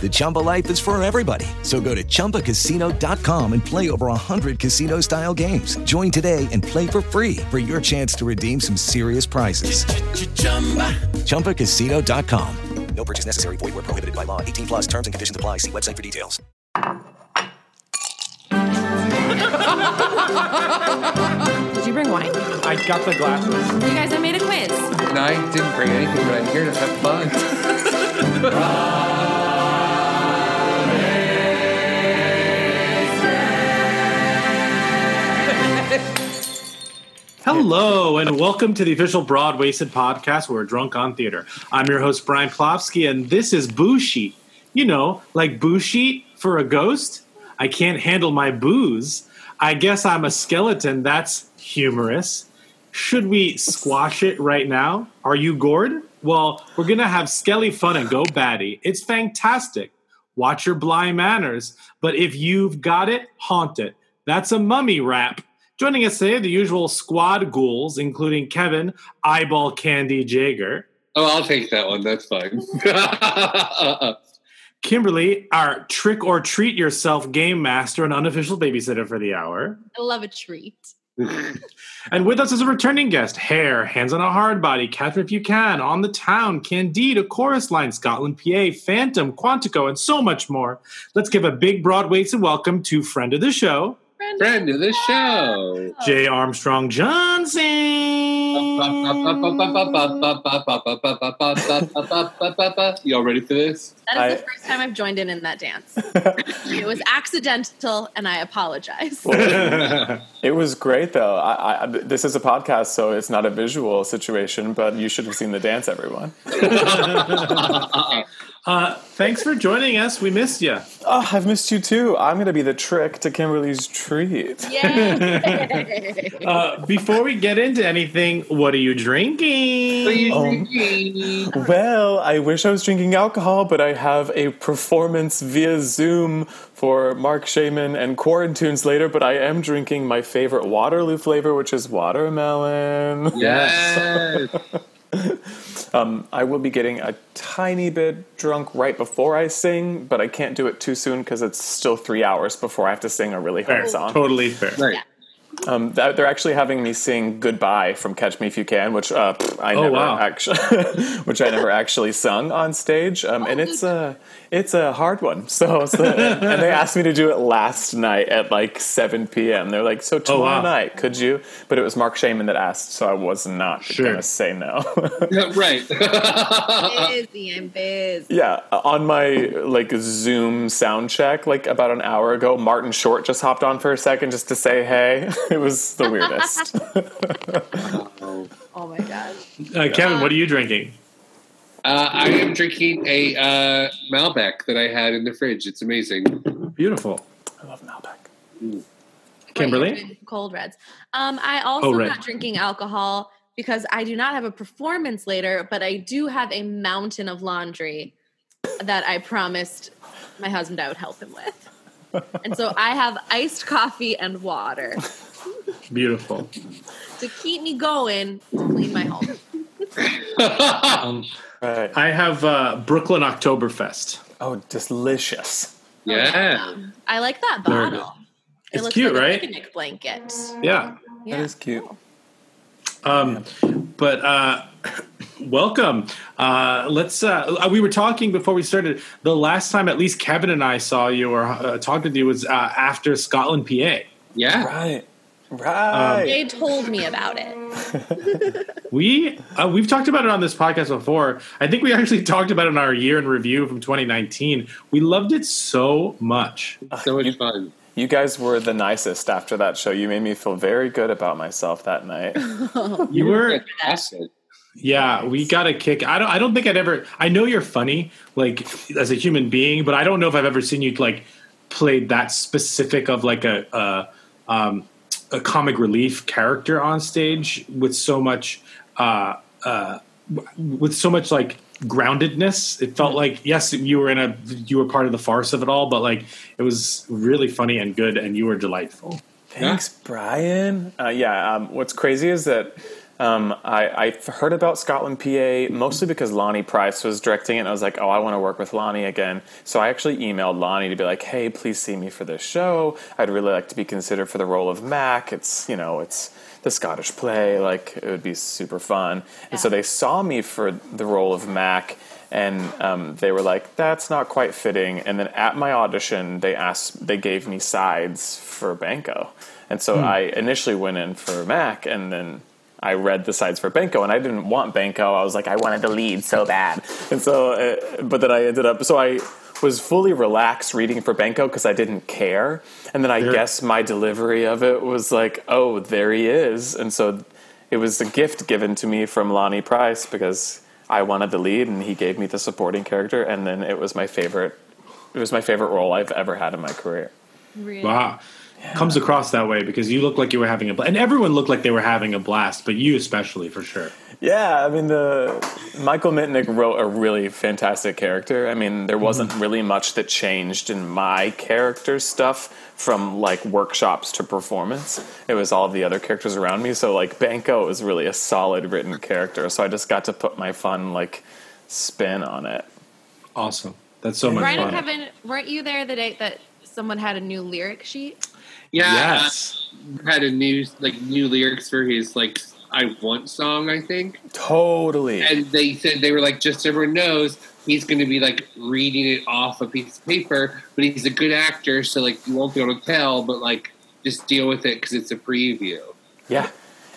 The Chumba life is for everybody. So go to ChumbaCasino.com and play over 100 casino style games. Join today and play for free for your chance to redeem some serious prizes. ChumbaCasino.com. No purchase necessary. Void where prohibited by law. 18 plus terms and conditions apply. See website for details. Did you bring wine? I got the glasses. You guys, I made a quiz. No, I didn't bring anything, but I'm here to have fun. Hello, and welcome to the official Broad Wasted podcast where we're drunk on theater. I'm your host, Brian Klofsky, and this is Boo Sheet. You know, like Boo Sheet for a ghost? I can't handle my booze. I guess I'm a skeleton. That's humorous. Should we squash it right now? Are you gored? Well, we're going to have skelly fun and go batty. It's fantastic. Watch your blind manners. But if you've got it, haunt it. That's a mummy rap. Joining us today, the usual squad ghouls, including Kevin, Eyeball Candy Jager. Oh, I'll take that one. That's fine. Kimberly, our trick or treat yourself game master and unofficial babysitter for the hour. I love a treat. and with us is a returning guest, Hair, Hands on a Hard Body, Catch Me If You Can, On the Town, Candide, A Chorus Line, Scotland PA, Phantom, Quantico, and so much more. Let's give a big broad and welcome to friend of the show, Friend of the show, Jay Armstrong Johnson. Y'all ready for this? That is I, the first time I've joined in in that dance. it was accidental, and I apologize. it was great, though. I, I, this is a podcast, so it's not a visual situation, but you should have seen the dance, everyone. Uh, thanks for joining us. We missed you. Oh, I've missed you too. I'm going to be the trick to Kimberly's treat. uh, before we get into anything, what are you drinking? Are you um, drinking? Well, I wish I was drinking alcohol, but I have a performance via Zoom for Marc Shaiman and Quarantunes later. But I am drinking my favorite Waterloo flavor, which is watermelon. Yes. Um, I will be getting a tiny bit drunk right before I sing, but I can't do it too soon because it's still three hours before I have to sing a really hard fair. song. Totally fair. Right. Yeah. Um, they're actually having me sing "Goodbye" from "Catch Me If You Can," which uh, I oh, never wow. actually, which I never actually sung on stage, um, and it's a it's a hard one. So, so and they asked me to do it last night at like seven p.m. They're like, "So tomorrow oh, wow. night, could you?" But it was Marc Shaiman that asked, so I was not sure. going to say no. yeah, right. busy, I'm busy. Yeah, on my like Zoom sound check, like about an hour ago, Martin Short just hopped on for a second just to say hey. it was the weirdest. oh my god. Uh, Kevin, what are you drinking? Uh, I am drinking a uh, Malbec that I had in the fridge. It's amazing. Beautiful. I love Malbec. Mm. Kimberly? Cold Reds. Um, I also Oh, right. not drinking alcohol because I do not have a performance later, but I do have a mountain of laundry that I promised my husband I would help him with. And so I have iced coffee and water Beautiful. to keep me going to clean my home. Um, Right. I have uh, Brooklyn Oktoberfest. Oh, delicious. Yeah. I like that bottle. It It's looks cute, like right? A picnic blanket. Yeah. Yeah. That is cute. Um, but uh, welcome. Uh, let's. Uh, we were talking before we started. The last time, at least Kevin and I saw you or uh, talked with you was uh, after Scotland, PA. Yeah. Right. Right. they told me about it. We uh, we've talked about it on this podcast before. I think we actually talked about it in our year in review from 2019. We loved it so much. So much fun. You guys were the nicest after that show. You made me feel very good about myself that night. You were Fantastic. Yeah, we got a kick. I don't. I don't think I'd ever. I know you're funny, like as a human being, but I don't know if I've ever seen you like played that specific of like a a, um, a comic relief character on stage with so much uh, uh, with so much like groundedness. It felt like yes, you were in a you were part of the farce of it all, but like it was really funny and good, and you were delightful. Thanks, Brian. Uh, yeah, um, what's crazy is that um, I, I heard about Scotland, PA, mostly because Lonny Price was directing it, and I was like, oh, I want to work with Lonny again. So I actually emailed Lonny to be like, hey, please see me for this show. I'd really like to be considered for the role of Mac. It's, you know, it's the Scottish play. Like, it would be super fun. And so they saw me for the role of Mac and um, they were like, "That's not quite fitting." And then at my audition, they asked, they gave me sides for Banko, and so Hmm. I initially went in for Mac, and then I read the sides for Banko, and I didn't want Banko. I was like, I wanted the lead so bad, and so, uh, but then I ended up, so I was fully relaxed reading for Banko because I didn't care, and then I Sure. guess my delivery of it was like, oh, there he is, and so it was a gift given to me from Lonny Price because I wanted the lead and he gave me the supporting character and then it was my favorite it was my favorite role I've ever had in my career. Really? Wow. Comes across that way because you look like you were having a blast. And everyone looked like they were having a blast, but you especially for sure. Yeah, I mean the Michael Mitnick wrote a really fantastic character. I mean, there wasn't mm-hmm. really much that changed in my character stuff from like workshops to performance. It was all the other characters around me. So like Banko was really a solid written character. So I just got to put my fun like spin on it. Awesome. That's so much Brian and. Kevin, weren't you there the day that someone had a new lyric sheet? Yeah. Yes. uh, had a new like new lyrics for his like I Want song, I think. Totally. And they said they were like, just so everyone knows, he's going to be like reading it off a piece of paper, but he's a good actor, so like you won't be able to tell, but like just deal with it because it's a preview. Yeah.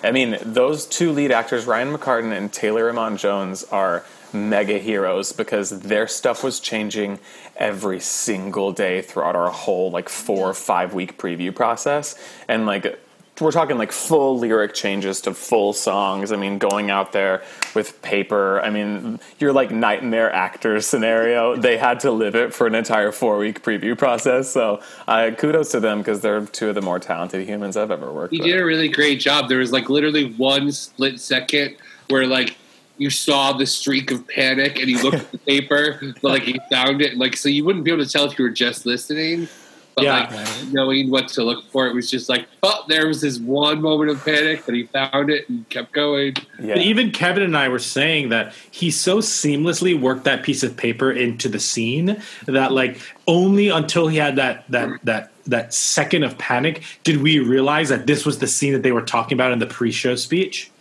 I mean, those two lead actors, Ryan McCartan and Taylor Iman Jones, are mega heroes because their stuff was changing every single day throughout our whole like four or five week preview process. And like, we're talking like full lyric changes to full songs. I mean, going out there with paper. I mean, you're like nightmare actor scenario. They had to live it for an entire four week preview process. So, uh, kudos to them because they're two of the more talented humans I've ever worked He with. did a really great job. There was like literally one split second where like you saw the streak of panic and he looked at the paper, but like he found it. Like so you wouldn't be able to tell if you were just listening. But Yeah. like knowing what to look for, it was just like, oh, there was this one moment of panic, but he found it and kept going. Yeah. But even Kevin and I were saying that he so seamlessly worked that piece of paper into the scene that like only until he had that that that that second of panic did we realize that this was the scene that they were talking about in the pre-show speech.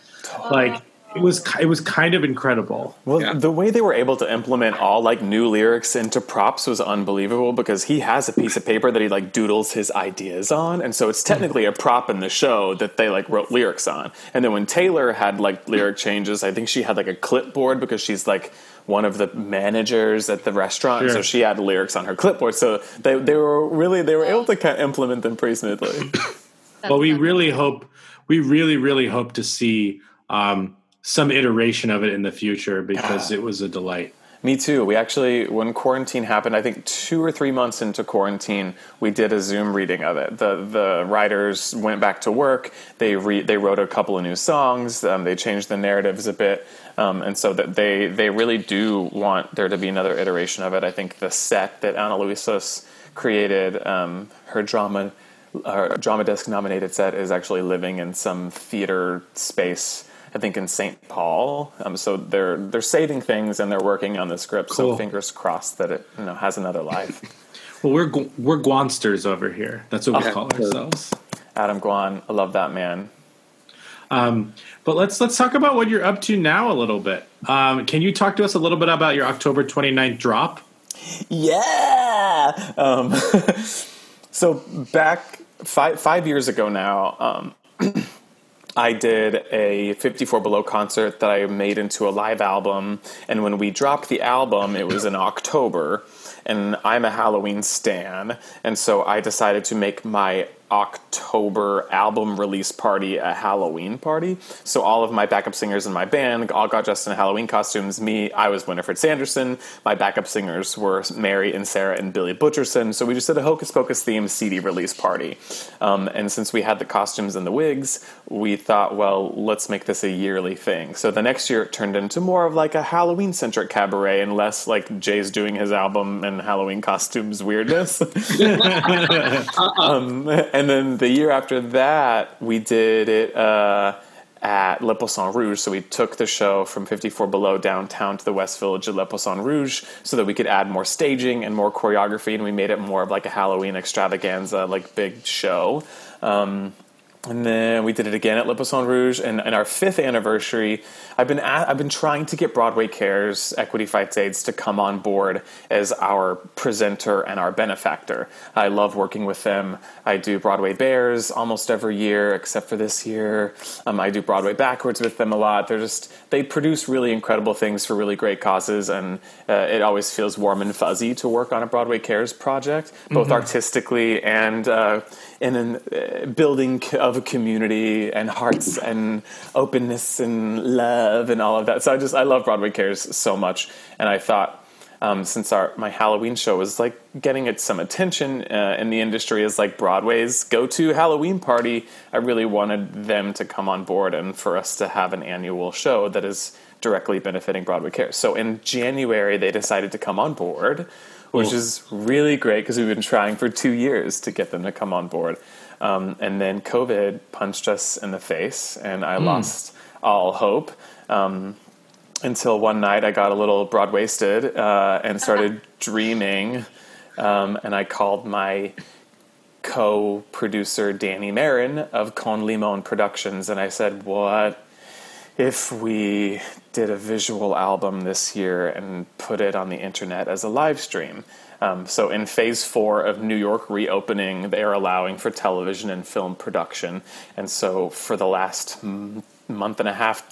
Like it was it was kind of incredible. Well, the way they were able to implement all like new lyrics into props was unbelievable because he has a piece of paper that he like doodles his ideas on, and so it's technically a prop in the show that they like wrote lyrics on. And then when Taylor had like lyric changes, I think she had like a clipboard because she's like one of the managers at the restaurant, so she had lyrics on her clipboard. So they they were really they were able to kind of implement them pretty smoothly. but we really hope we really really hope to see um, some iteration of it in the future because it was a delight. Me too. We actually, when quarantine happened, I think two or three months into quarantine, we did a Zoom reading of it. the The writers went back to work. They re, they wrote a couple of new songs. Um, they changed the narratives a bit, um, and so that they they really do want there to be another iteration of it. I think the set that Anna Louizos created, um, her drama, her drama desk nominated set, is actually living in some theater space. I think in St. Paul. Um, so they're they're saving things and they're working on the script. Cool. So fingers crossed that it you know has another life. Well, we're we're Gwonsters over here. That's what we Oh. call ourselves. Adam Gwon, I love that man. Um, but let's let's talk about what you're up to now a little bit. Um, can you talk to us a little bit about your October 29th drop? Yeah. Um, so back five five years ago now, um, I did a 54 Below concert that I made into a live album. And when we dropped the album, it was in October. And I'm a Halloween stan. And so I decided to make my October album release party a Halloween party. So all of my backup singers in my band all got dressed in Halloween costumes. Me, I was Winifred Sanderson. My backup singers were Mary and Sarah and Billy Butcherson. So we just did a Hocus Pocus themed CD release party. Um, and since we had the costumes and the wigs, we thought, well, let's make this a yearly thing. So the next year it turned into more of like a Halloween centric cabaret and less like Jay's doing his album and Halloween costumes weirdness. um, and then the year after that, we did it uh, at Le Poisson Rouge. So we took the show from 54 Below downtown to the West Village at Le Poisson Rouge so that we could add more staging and more choreography, and we made it more of like a Halloween extravaganza, like big show. Um, and then we did it again at Le Poisson Rouge, and, and our fifth anniversary. I've been at, I've been trying to get Broadway Cares Equity Fights AIDS to come on board as our presenter and our benefactor. I love working with them. I do Broadway Bears almost every year, except for this year. Um, I do Broadway Backwards with them a lot. They're just they produce really incredible things for really great causes, and uh, it always feels warm and fuzzy to work on a Broadway Cares project, both Mhm. artistically and uh, in a uh, building of a community and hearts and openness and love and all of that. So I just I love Broadway Cares so much, and I thought. Um, since our my Halloween show was like getting it some attention uh, in the industry as like Broadway's go-to Halloween party, I really wanted them to come on board and for us to have an annual show that is directly benefiting Broadway Cares. So in January, they decided to come on board, which is really great because we've been trying for two years to get them to come on board. Um, and then COVID punched us in the face, and I Hmm. lost all hope. Um, until one night I got a little broad wasted uh, and started dreaming. Um, and I called my co producer, Danny Marin of Con Limon Productions, and I said, What if we did a visual album this year and put it on the internet as a live stream? Um, so, in phase four of New York reopening, they are allowing for television and film production. And so, for the last m- month and a half,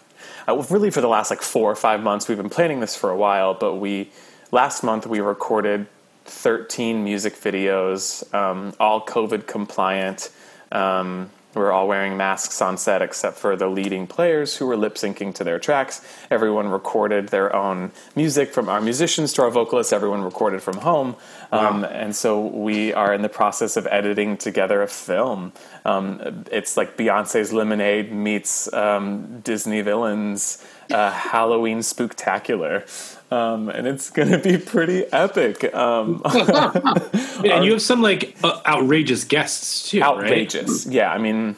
uh, really for the last like four or five months, we've been planning this for a while. But we last month we recorded 13 music videos, um, all COVID compliant. Um, we're all wearing masks on set except for the leading players who were lip syncing to their tracks. Everyone recorded their own music from our musicians to our vocalists. Everyone recorded from home. Um, and so we are in the process of editing together a film. Um, it's like Beyonce's Lemonade meets um, Disney villains. Uh, Halloween spooktacular, um, and it's going to be pretty epic. Um, Yeah, and you have some like uh, outrageous guests too. outrageous. Yeah, I mean,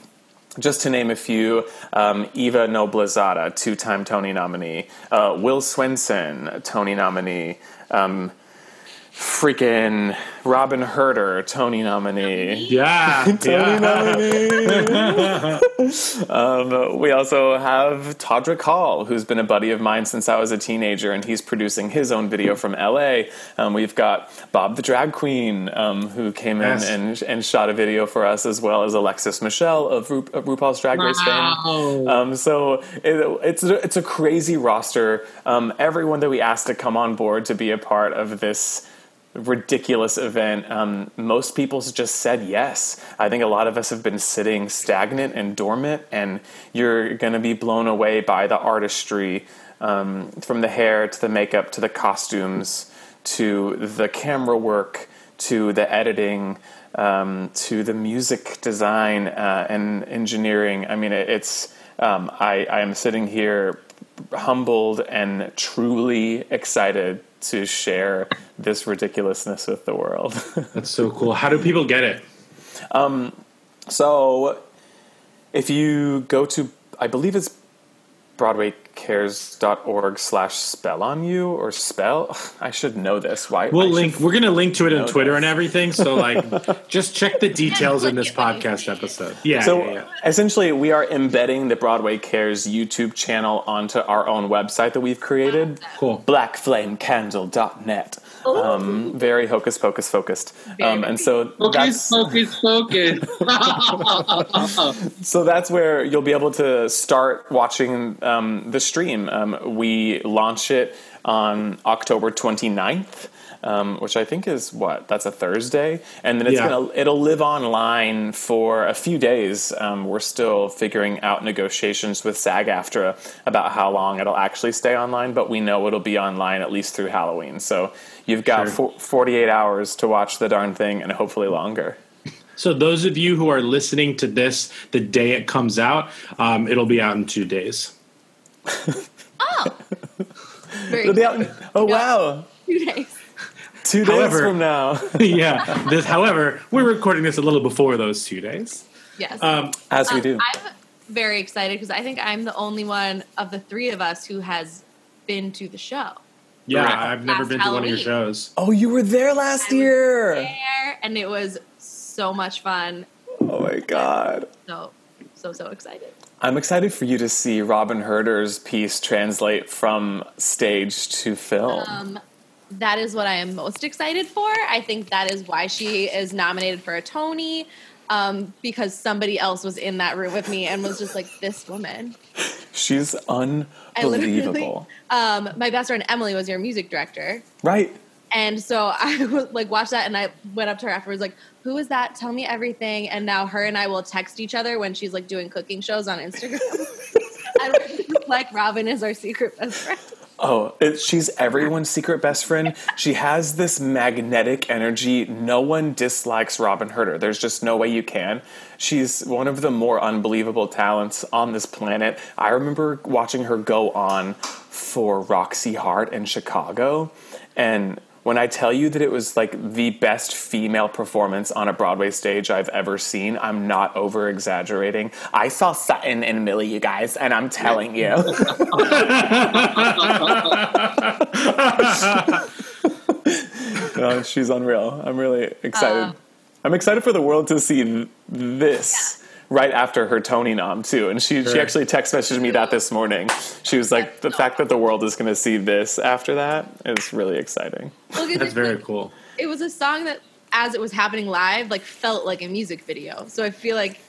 just to name a few, um, Eva Noblezada, two-time Tony nominee, uh, Will Swenson, Tony nominee, um, freaking Robyn Hurder, Tony nominee. Yeah, Tony nominee. um, we also have Todrick Hall, who's been a buddy of mine since I was a teenager, and he's producing his own video from LA. Um, we've got Bob the Drag Queen, um, who came Yes. in and, and shot a video for us, as well as Alexis Michelle of, Ru- of RuPaul's Drag Race fame. Um, so it, it's a, it's a crazy roster. Um, everyone that we asked to come on board to be a part of this ridiculous event. Um, most people just said yes. I think a lot of us have been sitting stagnant and dormant, and you're going to be blown away by the artistry um, from the hair to the makeup to the costumes to the camera work to the editing. Um, to the music design uh, and engineering. I mean, it's um, I, I am sitting here humbled and truly excited to share this ridiculousness with the world. That's so cool. How do people get it? Um, so if you go to, I believe it's broadwaycares.org slash spell on you or spell. I should know this. Why? we'll I link we're gonna link to it on Twitter this. and everything. So like, just check the details in this podcast episode. Yeah. so yeah, yeah. essentially, we are embedding the Broadway Cares YouTube channel onto our own website that we've created. Cool. Blackflamecandle.net. Um, very hocus pocus focused. Um, and so Focus, that's focus, focus. so that's where you'll be able to start watching um, the stream. Um, we launch it on October 29th. Um, which I think is what that's a Thursday, and then it's Yeah. gonna it'll live online for a few days. Um, we're still figuring out negotiations with SAG-AFTRA about how long it'll actually stay online, but we know it'll be online at least through Halloween. So you've got Sure. fo- 48 hours to watch the darn thing, and hopefully longer. So those of you who are listening to this the day it comes out, um, it'll be out in two days. oh, Very It'll be out in- oh wow, two days. Two days However- from now. yeah. This, however, we're recording this a little before those two days. Yes. Um, As we Um, do. I'm very excited because I think I'm the only one of the three of us who has been to the show. yeah, Correct. I've never Last been to one of your shows. Oh, you were there last year. There, and it was so much fun. Oh my god. So, so, so excited. I'm excited for you to see Robyn Hurder's piece translate from stage to film. Um, that is what I am most excited for. I think that is why she is nominated for a Tony. Um, because somebody else was in that room with me and was just like, "This woman." She's unbelievable. um, my best friend Emily was your music director, Right. and so I like watched that, and I went up to her afterwards, like, "Who is that? Tell me everything." And now her and I will text each other when she's like doing cooking shows on Instagram. and like Robyn is our secret best friend. Oh, it, she's everyone's secret best friend. She has this magnetic energy. No one dislikes Robyn Hurder. There's just no way you can. She's one of the more unbelievable talents on this planet. I remember watching her go on for Roxy Hart in Chicago. And when I tell you that it was like the best female performance on a Broadway stage I've ever seen, I'm not over exaggerating. I saw Sutton and Millie, you guys, and I'm telling you. Uh, she's unreal. I'm really excited. Uh, I'm excited for the world to see th- this right after her Tony nom too. And she she actually text messaged me that this morning. She was like, the fact that the world is going to see this after that is really exciting. Look at That's it, very like, cool. It was a song that, as it was happening live, like felt like a music video. So I feel like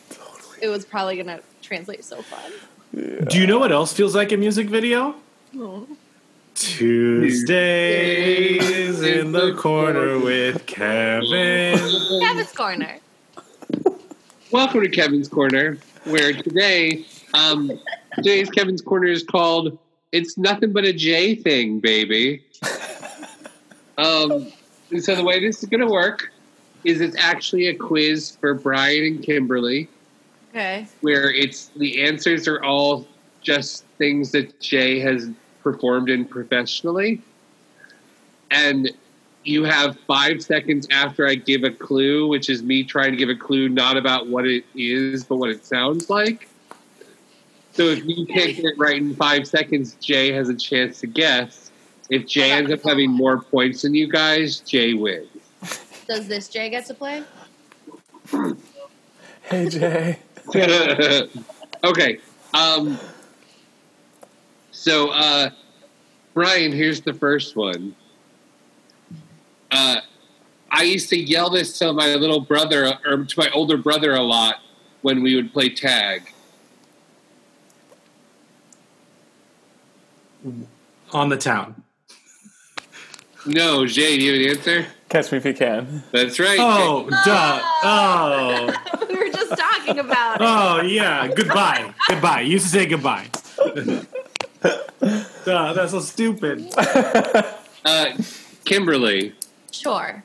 it was probably gonna translate so fun. Do you know what else feels like a music video? Oh. Tuesdays in the corner with Kevin. Kevin's corner. Welcome to Kevin's Corner, where today, um, today's Kevin's Corner is called "It's Nothing But a J Thing, Baby." Um, and so the way this is going to work is it's actually a quiz for Brian and Kimberly, Okay. where it's the answers are all just things that Jay has performed in professionally, and you have five seconds after I give a clue, which is me trying to give a clue not about what it is, but what it sounds like. So if you can't get it right in five seconds, Jay has a chance to guess. If Jay ends up having more points than you guys, Jay wins. Does this Jay get to play? Hey Jay. okay. Um, so, uh, Brian, here's the first one. Uh, I used to yell this to my little brother or to my older brother a lot when we would play tag. On the town. No, Jay, do you have an answer? Catch me if you can. That's right. Oh, duh. Oh. we were just talking about it. Oh, yeah. Goodbye. Goodbye. You used to say goodbye. duh, that's so stupid. Uh, Kimberly, Sure.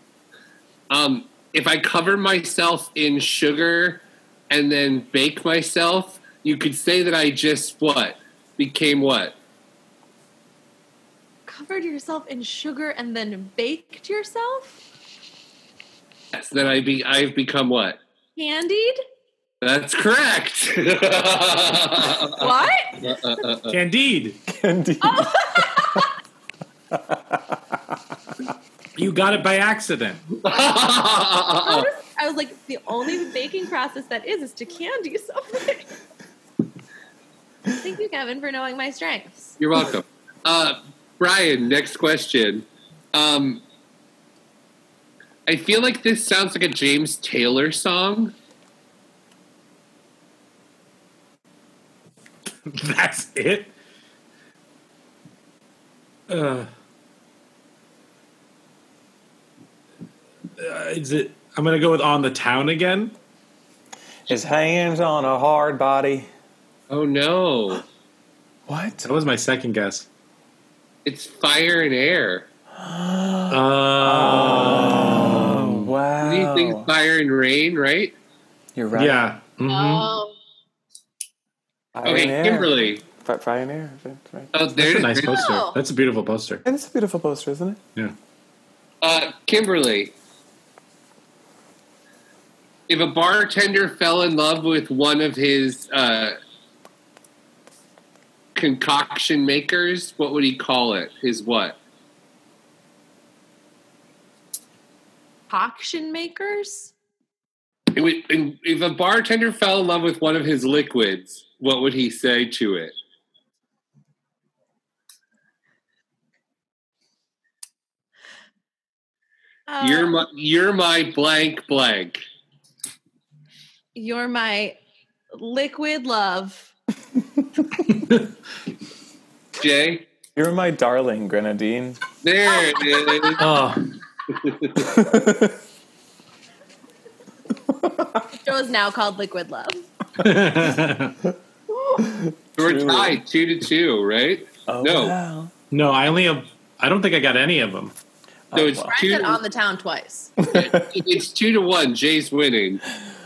um, if I cover myself in sugar and then bake myself, you could say that I just what became what? Covered yourself in sugar and then baked yourself? Yes, that I be I've become what? Candied? That's correct. What? Uh, uh, uh, Candide. Candide. You got it by accident. How does- I was like, the only baking process that is is to candy something. Thank you, Kevin, for knowing my strengths. You're welcome. Uh, Brian, next question. Um, I feel like this sounds like a James Taylor song. That's it. Uh, uh, is it? I'm gonna go with "On the Town" again. His hands on a hard body. Oh no! What? That was my second guess. It's Fire and Air. Oh, wow. Do you think Fire and Rain, right? You're right. Yeah. Oh, Fire Okay. Kimberly. Fi- Fire and air. That's right. Oh, That's a nice poster. Oh. That's a beautiful poster. And it's a beautiful poster, isn't it? Yeah. Uh, Kimberly. If a bartender fell in love with one of his uh, concoction makers, what would he call it? His what? auction makers. It would, if a bartender fell in love with one of his liquids, what would he say to it? Uh, you're my, you're my blank blank. You're my liquid love. Jay, You're my darling, Grenadine. there it is. Oh, The show is now called Liquid Love. We're tied two to two, right? Oh, no, wow. no, I only have. I don't think I got any of them. so oh, it's Brian two. said on the town twice. it's two to one. Jay's winning.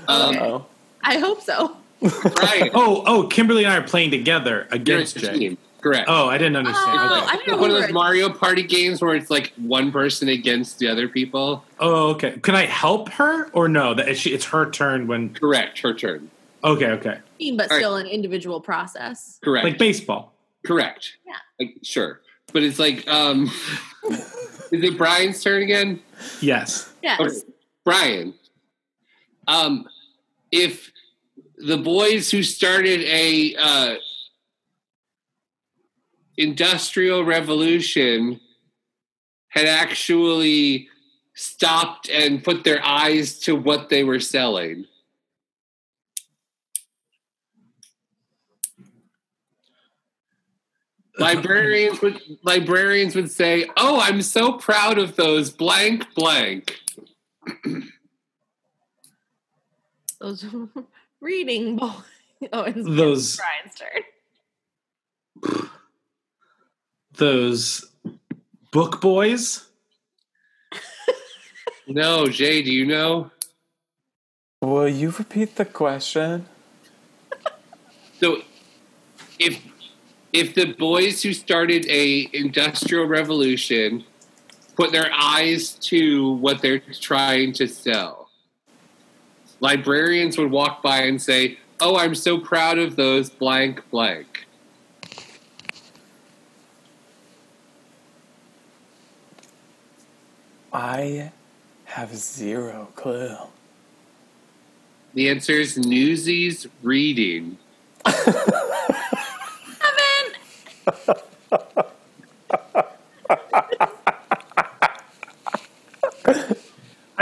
Um. I hope so. right. Oh, oh, Kimberly and I are playing together against a Jay. team. Correct. Oh, I didn't understand. Oh, okay. I didn't know one of those Mario Party games where it's like one person against the other people. Oh, okay. Can I help her or no? That she, it's her turn when. Correct. Her turn. Okay, okay. team, but All right. still an individual process. Correct. Like baseball. Correct. Yeah. Like, sure. But it's like, um, is it Brian's turn again? Yes. Yes. Okay. Brian, um, if the boys who started a uh, industrial revolution had actually stopped and put their eyes to what they were selling. librarians would librarians would say, "Oh, I'm so proud of those blank blank." Those reading boys. Oh, it's Those- Brian's turn. Those book boys. No, Jay, do you know? Will you repeat the question? So, if if the boys who started a industrial revolution put their eyes to what they're trying to sell, librarians would walk by and say, "Oh, I'm so proud of those blank blank." I have zero clue. The answer is Newsies reading. Evan!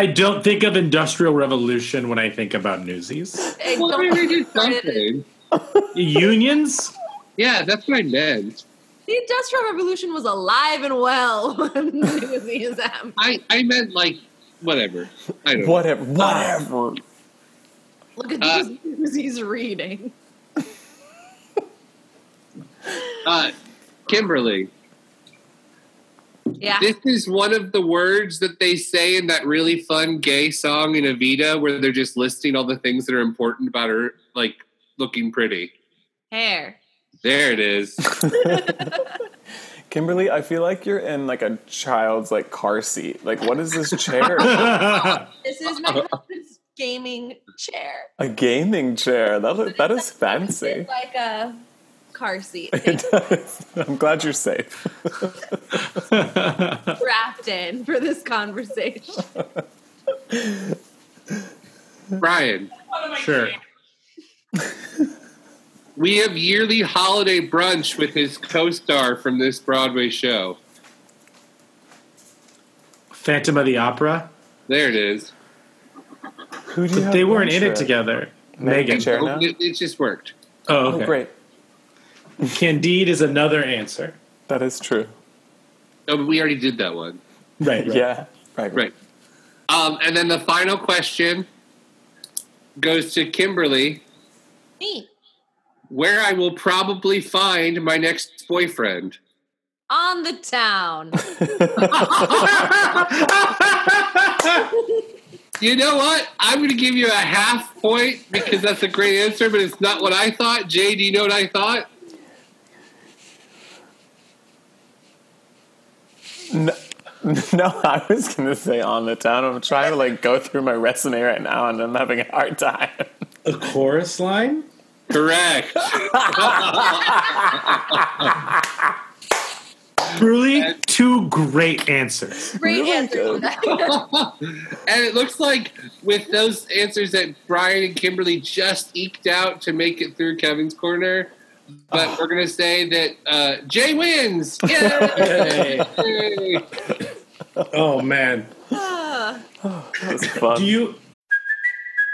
I don't think of Industrial Revolution when I think about Newsies. I Well, don't I mean, something. Unions? Yeah, that's what I meant. the Industrial Revolution was alive and well when Newsies happened. I, I meant like whatever. I don't know. Whatever. Whatever. Look at Uh, these Newsies reading. Uh, Kimberly, Yeah. this is one of the words that they say in that really fun gay song in Evita where they're just listing all the things that are important about her, like looking pretty. Hair. There it is. Kimberly, I feel like you're in like a child's like car seat. Like, what is this chair? This is my husband's gaming chair. a gaming chair. That that is fancy. It's like a car seat It does. I'm glad you're safe. wrapped in for this conversation. Brian, Sure. we have yearly holiday brunch with his co star from this Broadway show. Phantom of the Opera. There it is. Who do you But have they weren't in it together. Megan Megan. It, it just worked. Oh, Oh, great. Candide is another answer. That is true. Oh, but we already did that one. Right. right. Yeah. Right. Right. Um, and then the final question goes to Kimberly, Me. where I will probably find my next boyfriend. On the town. You know what? I'm going to give you a half point because that's a great answer, but it's not what I thought. Jay, do you know what I thought? No, no, I was gonna say on the town. I'm trying to like go through my resume right now, and I'm having a hard time. A chorus line? Correct. Truly, two great answers. Great answer. and it looks like with those answers that Brian and Kimberly just eked out to make it through Kevin's corner. But we're going to say that uh, Jay wins. Yay! Yay! Oh man. Ah. That was fun. Do you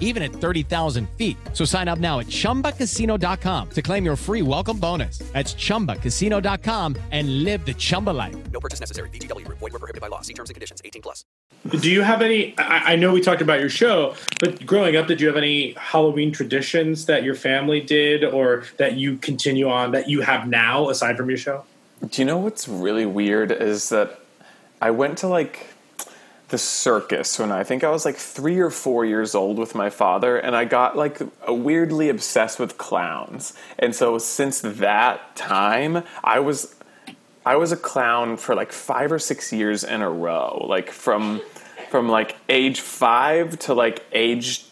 even at 30,000 feet. So sign up now at ChumbaCasino.com to claim your free welcome bonus. That's ChumbaCasino.com and live the Chumba life. No purchase necessary. VGW Group. Void were prohibited by law. See terms and conditions. 18 plus. do you have any I, I know we talked about your show, but growing up, did you have any Halloween traditions that your family did or that you continue on that you have now aside from your show? Do you know what's really weird is that I went to like the circus when I think I was like three or four years old with my father, and I got like weirdly obsessed with clowns. And so since that time, I was I was a clown for like five or six years in a row, like from from like age five to like age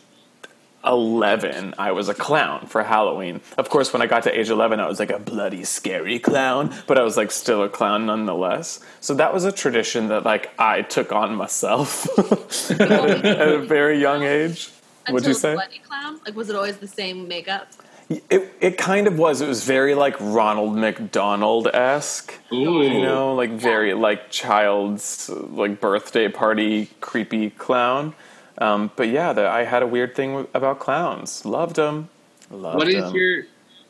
11 i was a clown for halloween. Of course when i got to age 11 i was like a bloody scary clown but i was like still a clown nonetheless. So that was a tradition that like i took on myself at, a, at a very young age. Until would you say? Bloody Clown? Like, was it always the same makeup? it, it kind of was. It was very like ronald mcdonald-esque you know like very like child's like birthday party creepy clown um, but yeah, the, I had a weird thing about clowns. Loved them. Loved What is them. your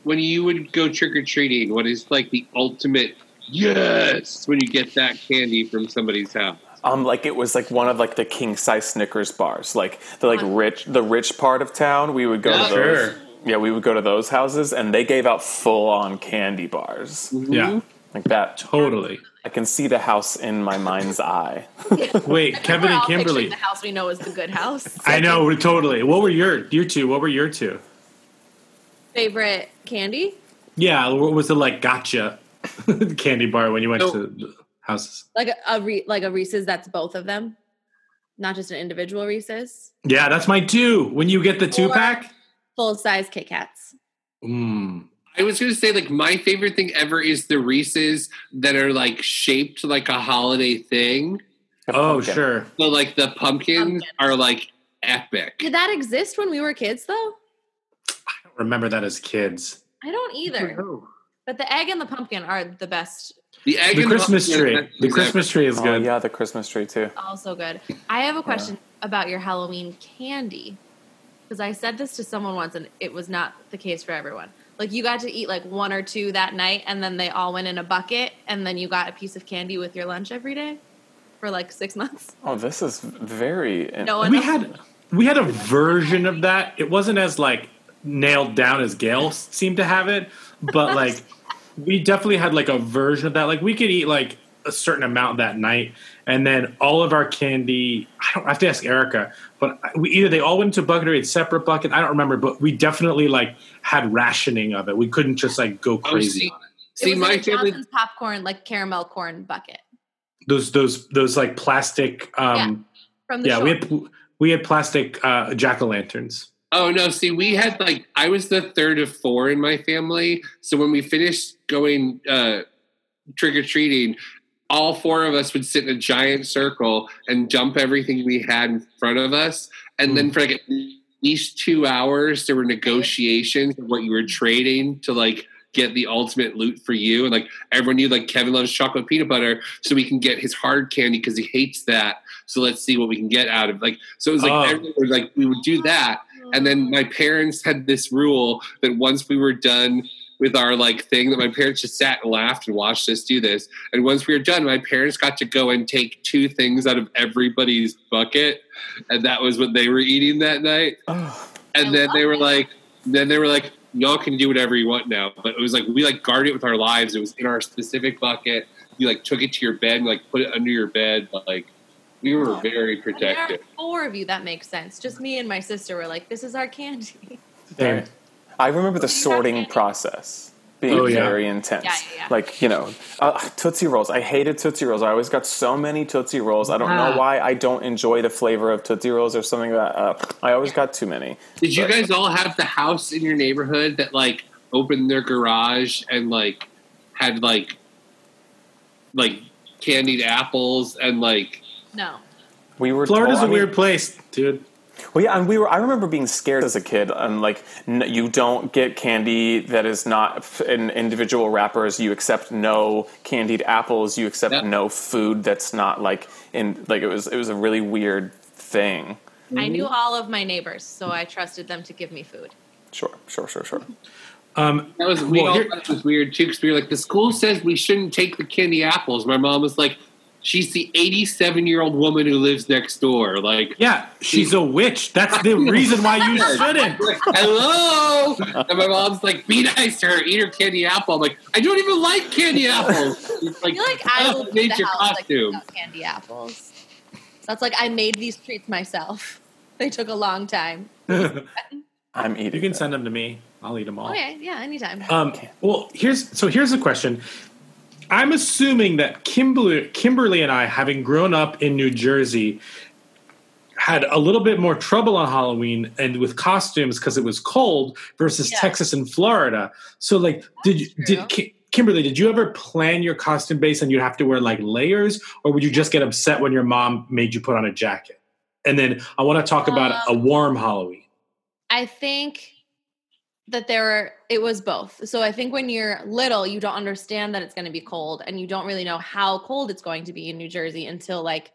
when you would go trick or treating? What is like the ultimate yes when you get that candy from somebody's house? Um, like it was like one of like the king size Snickers bars, like the like rich the rich part of town. We would go Yeah. to those. Sure. Yeah, we would go to those houses, and they gave out full on candy bars. Yeah. like that. Totally. I can see the house in my mind's eye. Wait, Kevin and Kimberly. The house we know is the good house. I know totally. What were your your two? What were your two? Favorite candy? Yeah, what was the like gotcha candy bar when you went So- to the houses? Like a, a Re- like a Reese's that's both of them, not just an individual Reese's. Yeah, that's my two. When you get the two Or- pack. Full size Kit Kats. Mm. I was going to say like my favorite thing ever is the Reese's that are like shaped like a holiday thing. Oh, pumpkin. sure. So like the pumpkins Pumpkin. are like epic. Did that exist when we were kids though? I don't remember that as kids. I don't either. But the egg and the pumpkin are the best. The egg The and Christmas pumpkin tree. are The. Christmas tree is Oh good. yeah, the Christmas tree too. Also good. I have a question about your Halloween candy. Because I said this to someone once and it was not the case for everyone. Like you got to eat like one or two that night and then they all went in a bucket and then you got a piece of candy with your lunch every day for like six months. Oh, this is very. No one we else- had we had a version of that. It wasn't as like nailed down as Gail seemed to have it, but like we definitely had like a version of that. Like we could eat like a certain amount that night, and then all of our candy. I don't I have to ask Erica, but we either they all went into a bucket or we had separate bucket. I don't remember, but we definitely like had rationing of it. We couldn't just like go crazy see- on it. See, it was my in a family. Johnson's popcorn, like caramel corn bucket Those those those like plastic. um from the Yeah, shore. we had we had plastic uh, jack o' lanterns. Oh no! See, we had like I was the third of four in my family. So when we finished going uh, trick or treating, all four of us would sit in a giant circle and dump everything we had in front of us, and then hmm. for like at least two hours, there were negotiations of what you were trading to like get the ultimate loot for you. And like everyone knew, like Kevin loves chocolate peanut butter, so we can get his hard candy because he hates that. So let's see what we can get out of like. So it was like Oh. everyone was like we would do that, and then my parents had this rule that once we were done with our like thing that my parents just sat and laughed and watched us do this. And once we were done my parents got to go and take two things out of everybody's bucket and that was what they were eating that night. And then they were like then they were like y'all can do whatever you want now. But it was like we like guarded it with our lives. It was in our specific bucket. You like took it to your bed and like put it under your bed. But like we were very There are protective. four of you. That makes sense. Just me and my sister were like, "This is our candy." Right. I remember the sorting process being Oh, yeah. very intense. Yeah, yeah, yeah. Like, you know, uh, Tootsie Rolls. I hated Tootsie Rolls. I always got so many Tootsie Rolls. I don't Ah. know why I don't enjoy the flavor of Tootsie Rolls or something that uh, I always got too many. Did you guys all have the house in your neighborhood that like opened their garage and like had like like candied apples and like No. We were Florida's told- a I mean- weird place, dude. Well, yeah, and we were. I remember being scared as a kid, and like, n- you don't get candy that is not f- in individual wrappers. You accept no candied apples. You accept no food that's not like in like it was. It was a really weird thing. I knew all of my neighbors, so I trusted them to give me food. Sure, sure, sure, sure. Um, that was we well, all here- thought it was weird too because we were like the school says we shouldn't take the candy apples. My mom was like, she's the 87 year old woman who lives next door. Like, yeah, she's a witch. That's the reason why you shouldn't. Like, Hello, and my mom's like, be nice to her, eat her candy apple. I'm like, I don't even like candy apples. It's I like, feel like I will it made your house costume. without candy apples. That's like I made these treats myself. They took a long time. I'm eating. You can send them to me. I'll eat them all. Okay, yeah, anytime. Um, well, here's so here's a question. I'm assuming that Kimberly, Kimberly and I, having grown up in New Jersey, had a little bit more trouble on Halloween and with costumes because it was cold versus Yeah. Texas and Florida. So, like, did you did Kimberly? Did you ever plan your costume base and you'd have to wear like layers, or would you just get upset when your mom made you put on a jacket? And then I want to talk about a Um, warm Halloween. I think that there were, it was both. So I think when you're little, you don't understand that it's going to be cold and you don't really know how cold it's going to be in New Jersey until like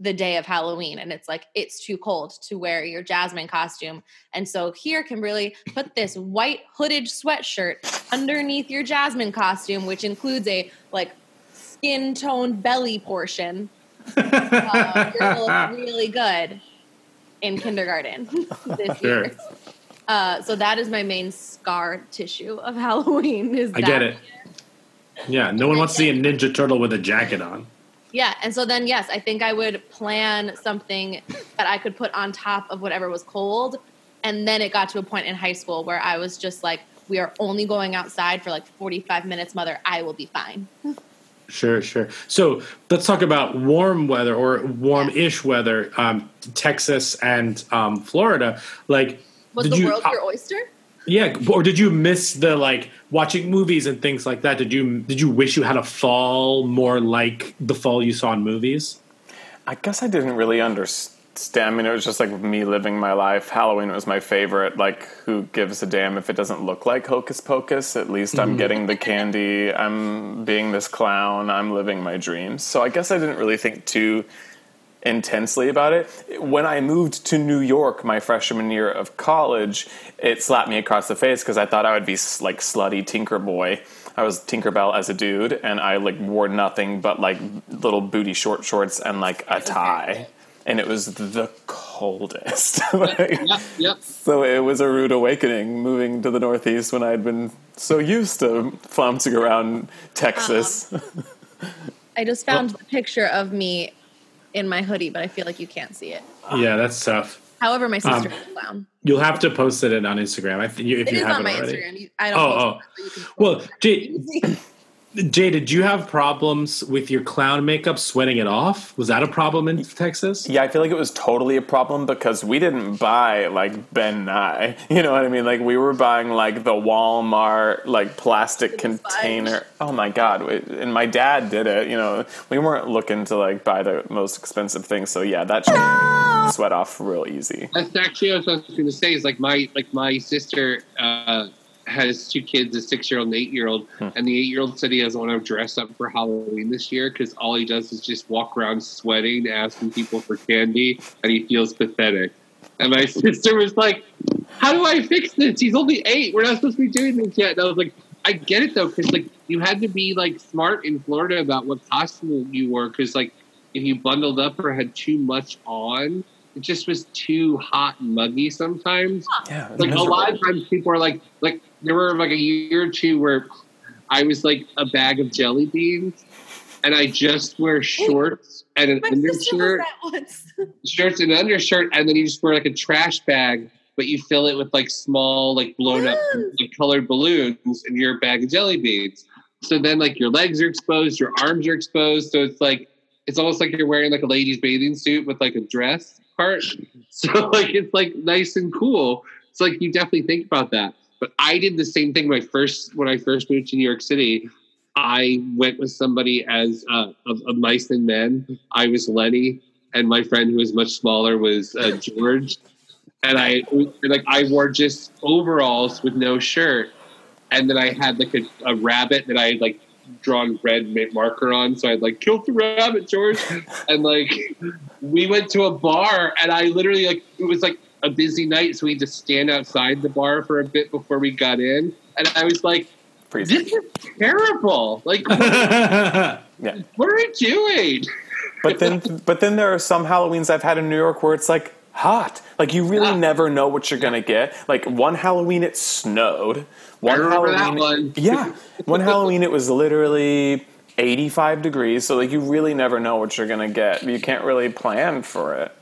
the day of Halloween. And it's like, it's too cold to wear your Jasmine costume. And so here, Kimberly, put this white hooded sweatshirt underneath your Jasmine costume, which includes a like skin toned belly portion. uh, you're really good in kindergarten this Sure. year. Uh, so that is my main scar tissue of Halloween. Is I get it. Yeah, no one wants to see a Ninja Turtle with a jacket on. Yeah, and so then yes, I think I would plan something that I could put on top of whatever was cold, and then it got to a point in high school where I was just like, "We are only going outside for like forty-five minutes, mother. I will be fine." Sure, sure. So let's talk about warm weather or warm-ish weather. Um, Texas and um, Florida. Like, Was did the you? world your oyster? yeah, or did you miss the like watching movies and things like that? Did you did you wish you had a fall more like the fall you saw in movies? I guess I didn't really understand. I mean, it was just like me living my life. Halloween was my favorite. Like, who gives a damn if it doesn't look like Hocus Pocus? At least I'm Mhm. getting the candy. I'm being this clown. I'm living my dreams. So I guess I didn't really think too intensely about it. When I moved to New York my freshman year of college, it slapped me across the face because I thought I would be like slutty Tinker Boy. I was Tinkerbell as a dude, and I like wore nothing but like little booty short shorts and like a tie, and it was the coldest. Like, Yep, yep. So it was a rude awakening moving to the Northeast when I had been so used to flouncing around um, Texas. I just found the picture of me in my hoodie, but I feel like you can't see it. Yeah, that's tough. However, my sister Um, is a clown. You'll have to post it on Instagram. I think you, if It you is have on it my already. Instagram. You- I don't. Oh, oh. Well, Jay, Jay, did you have problems with your clown makeup sweating it off? Was that a problem in Texas? Yeah, I feel like it was totally a problem because we didn't buy like Ben Nye. You know what I mean? Like we were buying like the Walmart like plastic container. Oh my god! we- And my dad did it. You know, we weren't looking to like buy the most expensive things. So yeah, that shit sweat off real easy. That's actually what I was going to say. Is like my like my sister uh, has two kids, a six year old and eight year old, hmm. and the eight year old said he doesn't want to dress up for Halloween this year because all he does is just walk around sweating, asking people for candy, and he feels pathetic. And my sister was like, "How do I fix this? He's only eight. We're not supposed to be doing this yet." And I was like, "I get it though, because like you had to be like smart in Florida about what costume you wore, because like if you bundled up or had too much on." It just was too hot and muggy sometimes. Yeah, like a lot of times people are like, like there were like a year or two where I was like a bag of jelly beans, and I just wear shorts and an undershirt, shorts and undershirt, and then you just wear like a trash bag, but you fill it with like small, like blown up, like colored balloons, and you're a bag of jelly beans. So then, like your legs are exposed, your arms are exposed. So it's like it's almost like you're wearing like a lady's bathing suit with like a dress part. So like it's like nice and cool. It's like you definitely think about that. But I did the same thing I first when I first moved to New York City. I went with somebody as uh, of, mice and men. I was Lennie, and my friend who was much smaller was uh, George. And I like I wore just overalls with no shirt, and then I had like a, a rabbit that I like drawn red marker on. So I'd like kill the rabbit, George, and like we went to a bar, and I literally like it was like a busy night, so we had to stand outside the bar for a bit before we got in, and I was like, "This is terrible! Like, what, Yeah. what are we doing?" But then, but then there are some Halloweens I've had in New York where it's like hot. Like you really never know what you're gonna get. Like one Halloween it snowed. One Halloween, one. yeah. One Halloween it was literally 85 degrees. So like you really never know what you're gonna get. You can't really plan for it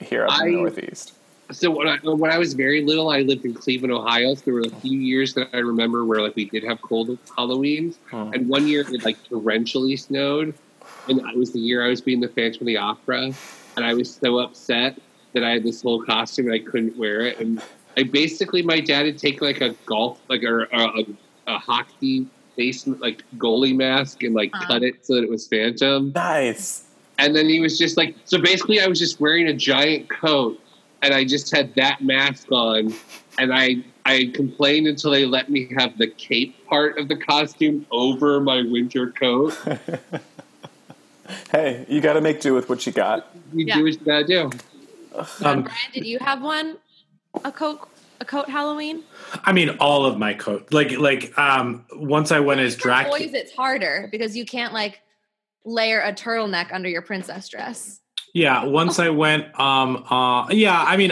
here up in the Northeast. So when I, when I was very little, I lived in Cleveland, Ohio. So there were a few years that I remember where like we did have cold Halloweens, Hmm. and one year it like torrentially snowed, and it was the year I was being the Phantom of the Opera, and I was so upset that I had this whole costume and I couldn't wear it, and I basically my dad had taken like a golf like a a, a, a hockey face like goalie mask and like uh-huh. cut it so that it was Phantom. Nice. And then he was just like, so basically, I was just wearing a giant coat, and I just had that mask on, and I I complained until they let me have the cape part of the costume over my winter coat. Hey, you got to make do with what you got. You Yeah. do what you gotta do. Um, Brian, did you have one? A coat? A coat Halloween? I mean, all of my coat. Like, like um, once I went as For Dracula. boys, it's harder because you can't like layer a turtleneck under your princess dress. Yeah, once I went, um, uh, yeah, I mean,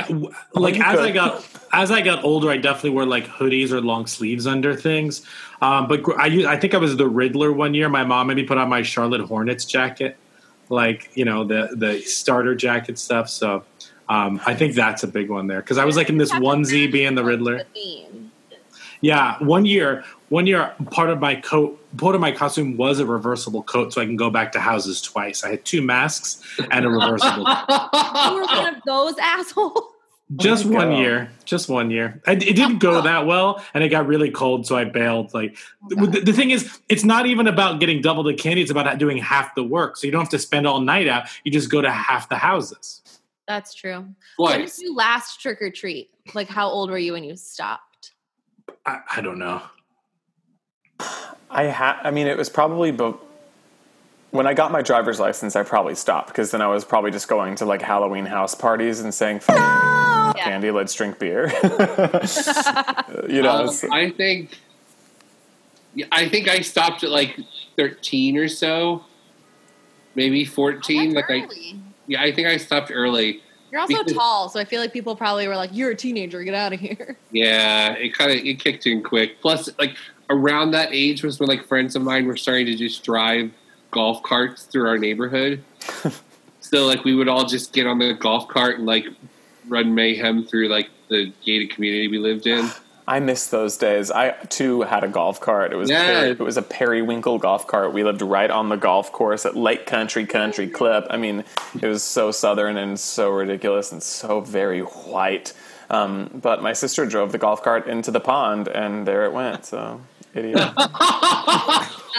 like you as could. I got as I got older, I definitely wore like hoodies or long sleeves under things. Um, but gr- I think I was the Riddler one year. My mom made me put on my Charlotte Hornets jacket, like you know the the starter jacket stuff. So um, I think that's a big one there because I was like in this onesie being the Riddler. Yeah, one year, one year, part of my coat, part of my costume was a reversible coat, so I can go back to houses twice. I had two masks and a reversible. You were one of those assholes. just you one year, just one year. I, it didn't go that well, and it got really cold, so I bailed. Like the, the thing is, it's not even about getting double the candy; it's about doing half the work. So you don't have to spend all night out. You just go to half the houses. That's true. When did Twice. you last trick or treat? Like, how old were you when you stopped? I, I don't know. I ha- I mean, it was probably bo- when I got my driver's license. I probably stopped because then I was probably just going to like Halloween house parties and saying "F- candy, let's drink beer. you know, Um, it's- I think, I think I stopped at like thirteen or so, maybe fourteen. like I, yeah, I think I stopped early. You're also Because- tall, so I feel like people probably were like, "You're a teenager, get out of here." Yeah, it kind of it kicked in quick. Plus, like around that age was when like friends of mine were starting to just drive golf carts through our neighborhood. so like we would all just get on the golf cart and like run mayhem through like the gated community we lived in. I miss those days. I too had a golf cart. It was Yeah. Peri- it was a periwinkle golf cart. We lived right on the golf course at Lake Country Country Club. I mean, it was so southern and so ridiculous and so very white. Um, but my sister drove the golf cart into the pond, and there it went. So idiot.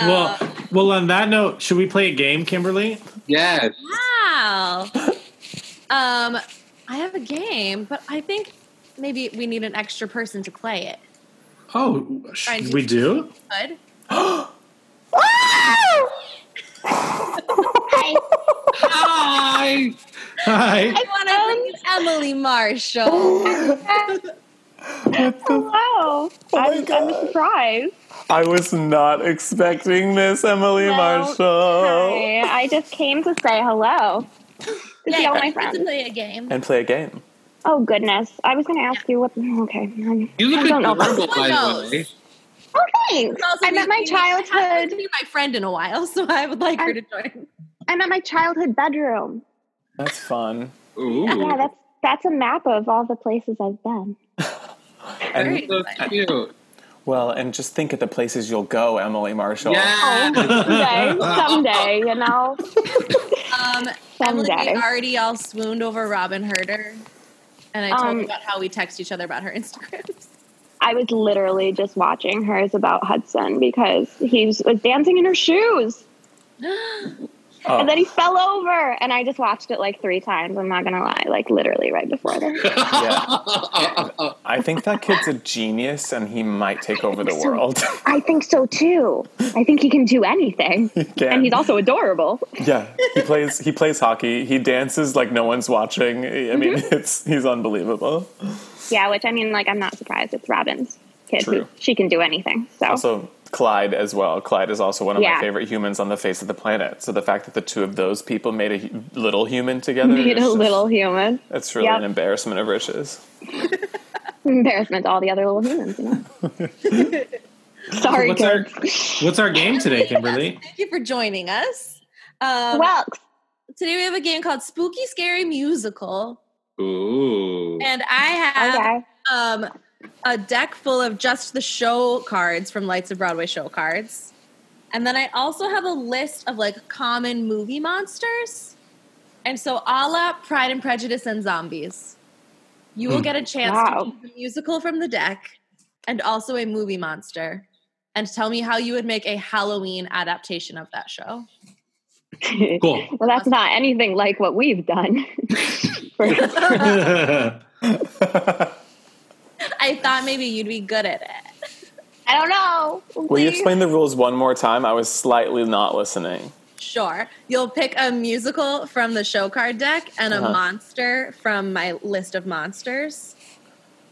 well, well. On that note, should we play a game, Kimberly? Yes. Wow. um, I have a game, but I think maybe we need an extra person to play it. Oh, sh- Fine. we do. Good. Hi. Hi. I want to um, bring in Emily Marshall. Hello. Oh I'm, I'm surprised. I was not expecting this, Emily Marshall. Hi. I just came to say hello. To see all my to friends. play a game. And play a game. Oh goodness! I was going to ask you what. Okay, You look I don't know. adorable, about- by knows? the way. Oh, thanks. Also, I met my we- we haven't childhood. seen my friend in a while, so I would like her to join. I'm at my childhood bedroom. That's fun. Ooh. Yeah, that's that's a map of all the places I've been. And so cute. well, and just think of the places you'll go, Emily Marshall. Yeah. Someday, someday, you know. Um, Emily, Someday. we already all swooned over Robyn Hurder, and I told Um, her about how we text each other about her Instagrams. I was literally just watching hers about Hudson because he was, was dancing in her shoes. Oh. And then he fell over, and I just watched it like three times. I'm not gonna lie, like literally right before this. yeah, I think that kid's a genius, and he might take over the so. world. I think so too. I think he can do anything, can. and he's also adorable. yeah, he plays. He plays hockey. He dances like no one's watching. I mean, Mm-hmm. it's he's unbelievable. Yeah, which I mean, like I'm not surprised. It's Robyn's kid. True. Who, she can do anything. So Also, Clyde as well. Clyde is also one of Yeah. my favorite humans on the face of the planet. So the fact that the two of those people made a hu- little human together, made a just- little human. It's really Yep. an embarrassment of riches. Embarrassment to all the other little humans. You know? Sorry, What's our. What's our game today, Kimberly? Thank you for joining us. Um, well, today we have a game called Spooky Scary Musical, Ooh. and I have Okay. um, a deck full of just the show cards from Lights of Broadway show cards. And then I also have a list of like common movie monsters. And so, a la Pride and Prejudice and Zombies, you will Hmm. get a chance Wow. to choose a musical from the deck and also a movie monster. And tell me how you would make a Halloween adaptation of that show. Cool. well, that's not anything like what we've done. For- I thought maybe you'd be good at it. I don't know. Will you Please. explain the rules one more time? I was slightly not listening. Sure. You'll pick a musical from the show card deck and a Uh-huh. monster from my list of monsters.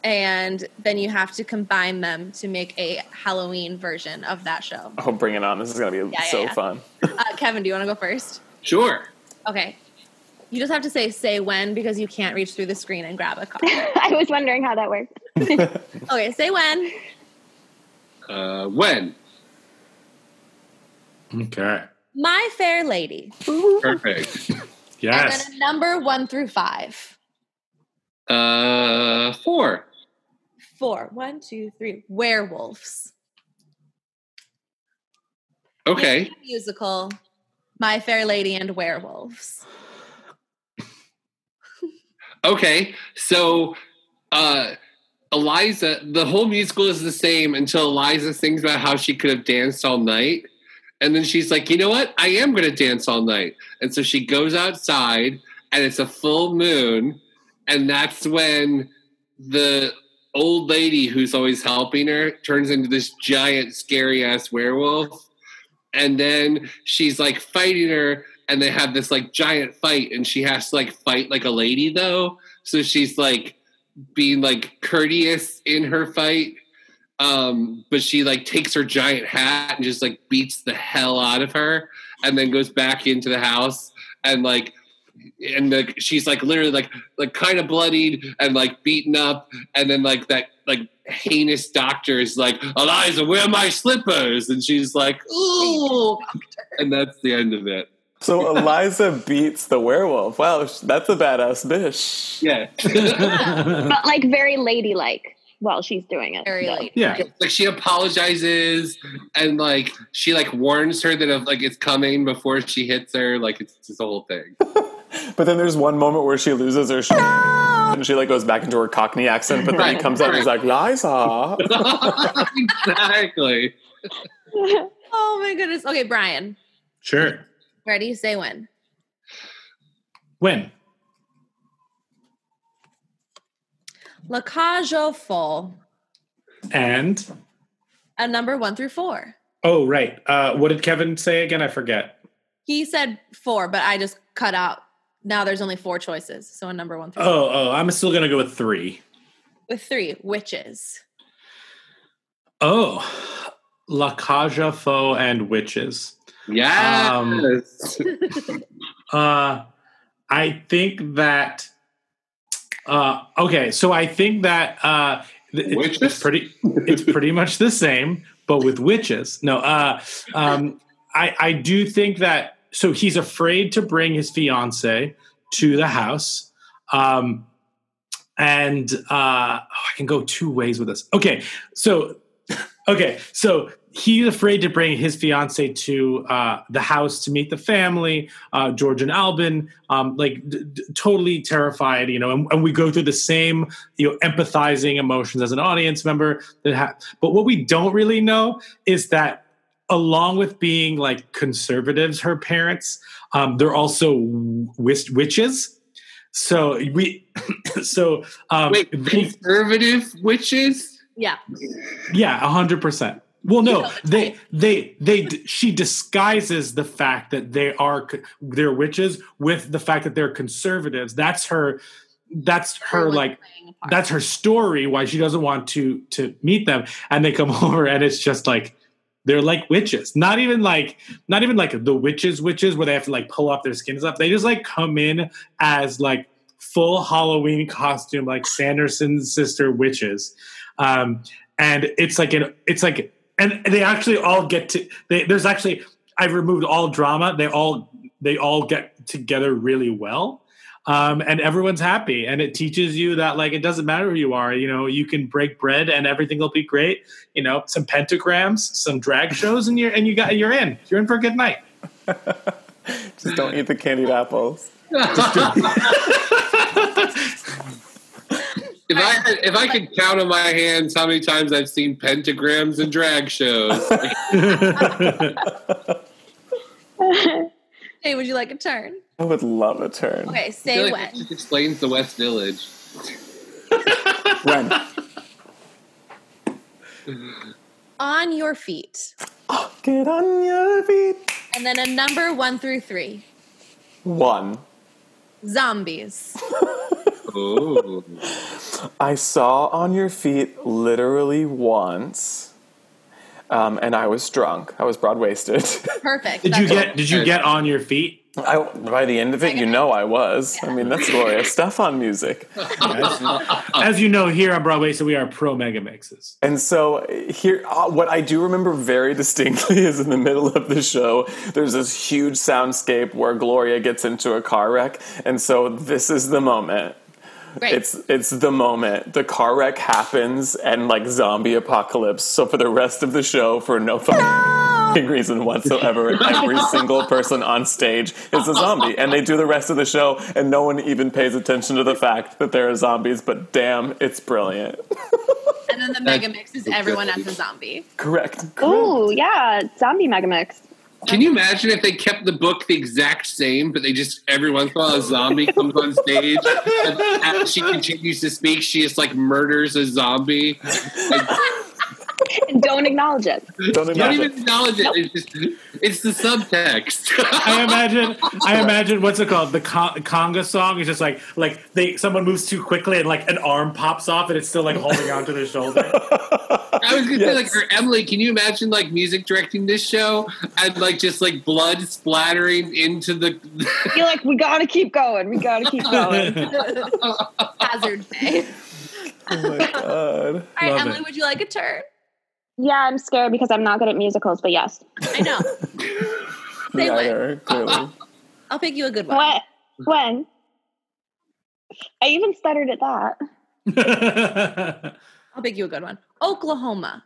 And then you have to combine them to make a Halloween version of that show. Oh, bring it on! This is gonna be Yeah, yeah, so yeah. fun. Uh, Kevin, do you want to go first? Sure. Okay. You just have to say say when because you can't reach through the screen and grab a card. I was wondering how that worked. okay, say when. Uh, when? Okay. My Fair Lady. Perfect. And Yes. then a number one through five. Uh, four. Four. One, two, three. Werewolves. Okay. Musical My Fair Lady and Werewolves. Okay. So, uh, Eliza, the whole musical is the same until Eliza sings about how she could have danced all night. And then she's like, you know what? I am going to dance all night. And so she goes outside and it's a full moon. And that's when the old lady who's always helping her turns into this giant, scary ass werewolf. And then she's like fighting her and they have this like giant fight and she has to like fight like a lady though. So she's like being like courteous in her fight. Um, but she like takes her giant hat and just like beats the hell out of her and then goes back into the house and like and the, she's like literally like like kind of bloodied and like beaten up, and then like that like heinous doctor is like Eliza, where are my slippers? And she's like, ooh, and that's the end of it. So Eliza beats the werewolf. Wow, that's a badass bitch. Yeah. but like very ladylike while she's doing it. Very like yeah. like she apologizes and like she like warns her that if, like it's coming before she hits her. Like it's just the whole thing. But then there's one moment where she loses her sh- and she like goes back into her Cockney accent, but then he Right, comes out and he's like, Liza. exactly. Oh my goodness. Okay, Brian. Sure. Ready? Say when. When? La Cage aux Folles, And a number one through four. oh right. Uh, what did Kevin say again? I forget. He said four, but I just cut out. Now there's only four choices. So a number one through Oh, oh, I'm still gonna go with three. with three witches. Oh, La Cage aux Folles and Witches. Yes. Uh, I think that. Uh, okay, so I think that uh, th- it's, it's pretty. It's pretty much the same, but with witches. No, uh, um, I I do think that. So he's afraid to bring his fiance to the house. Um, and uh, oh, I can go two ways with this. Okay, so okay, so he's afraid to bring his fiance to uh, the house to meet the family, uh, George and Albin, um, like d- d- totally terrified, you know. And, and we go through the same, you know, empathizing emotions as an audience member. That ha- but what we don't really know is that along with being like conservatives, her parents, um, they're also wis- witches. So we, so um, Wait, conservative witches? Yeah. yeah, a hundred percent. Well, no, they, they, they, she disguises the fact that they are, co- they're witches with the fact that they're conservatives. That's her, that's her, like, that's her story why she doesn't want to, to meet them. And they come over and it's just like, they're like witches. Not even like, not even like the witches, witches where they have to like pull off their skins stuff. They just like come in as like full Halloween costume, like Sanderson's sister witches. Um, and it's like an, it's like, and they actually all get to. They, there's actually I've removed all drama. They all they all get together really well, um, and everyone's happy. And it teaches you that like it doesn't matter who you are. You know, you can break bread and everything will be great. You know, some pentagrams, some drag shows, and you're and you got you're in. You're in for a good night. Just don't eat the candied apples. If I if I could count on my hands how many times I've seen pentagrams and drag shows, Hey, would you like a turn? I would love a turn. Okay, I say feel like when. that just explains the West Village. When? On your feet. Oh, Get on your feet. And then a number one through three. One. Zombies. Oh. I saw on your feet literally once, um, and I was drunk. I was broad wasted. Perfect. Did you get Did you get on your feet? I, by the end of it, you know I was. I mean, that's glorious stuff on music. As you know, here on Broadway, so we are pro mega mixes. And so here, uh, what I do remember very distinctly is in the middle of the show, there's this huge soundscape where Gloria gets into a car wreck, and so this is the moment. Right. It's it's the moment the car wreck happens and like zombie apocalypse. So for the rest of the show, for no fucking reason whatsoever, every single person on stage is a zombie, and they do the rest of the show, and no one even pays attention to the fact that there are zombies. But damn, it's brilliant. And then the mega mix is everyone as a zombie. Correct. Oh yeah, zombie megamix. Can you imagine if they kept the book the exact same, but they just every once in a while a zombie comes on stage and as she continues to speak, she just like murders a zombie. Like, And don't acknowledge it. Don't you don't even acknowledge it. It's just it's the subtext. I imagine, I imagine what's it called? The con- conga song is just like, like they someone moves too quickly and like an arm pops off and it's still like holding onto their shoulder. I was gonna say like, or Emily, can you imagine like music directing this show and like just like blood splattering into the? You're like, we gotta keep going. We gotta keep going. Hazard pay. Oh my god. All right, Emily, would you like a turn? Yeah, I'm scared because I'm not good at musicals, but yes. I know. Say when. Neither, clearly. I'll pick you a good one. What? When? I even stuttered at that. I'll pick you a good one. Oklahoma.